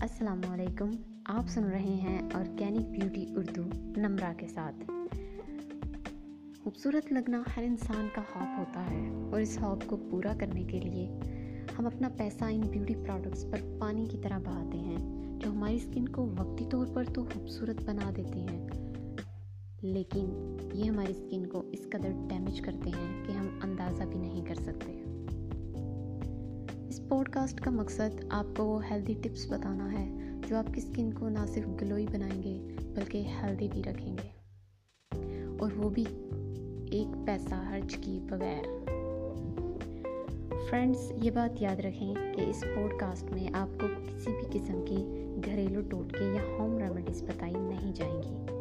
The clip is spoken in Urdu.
السلام علیکم۔ آپ سن رہے ہیں آرگینک بیوٹی اردو نمرہ کے ساتھ۔ خوبصورت لگنا ہر انسان کا خواب ہوتا ہے اور اس خواب کو پورا کرنے کے لیے ہم اپنا پیسہ ان بیوٹی پروڈکٹس پر پانی کی طرح بہاتے ہیں، جو ہماری اسکن کو وقتی طور پر تو خوبصورت بنا دیتے ہیں۔ لیکن یہ ہماری اسکن کو اس قدر ڈیمیج کرتے ہیں کہ ہم اندازہ بھی نہیں کر سکتے۔ پوڈ کاسٹ کا مقصد آپ کو وہ ہیلدی ٹپس بتانا ہے جو آپ کی اسکن کو نہ صرف گلوئی بنائیں گے بلکہ ہیلدی بھی رکھیں گے۔ اور وہ بھی ایک پیسہ خرچ کی بغیر۔ فرینڈس یہ بات یاد رکھیں کہ اس پوڈ کاسٹ میں آپ کو کسی بھی قسم کی گھریلو ٹوٹکے یا ہوم ریمیڈیز بتائی نہیں جائیں گی۔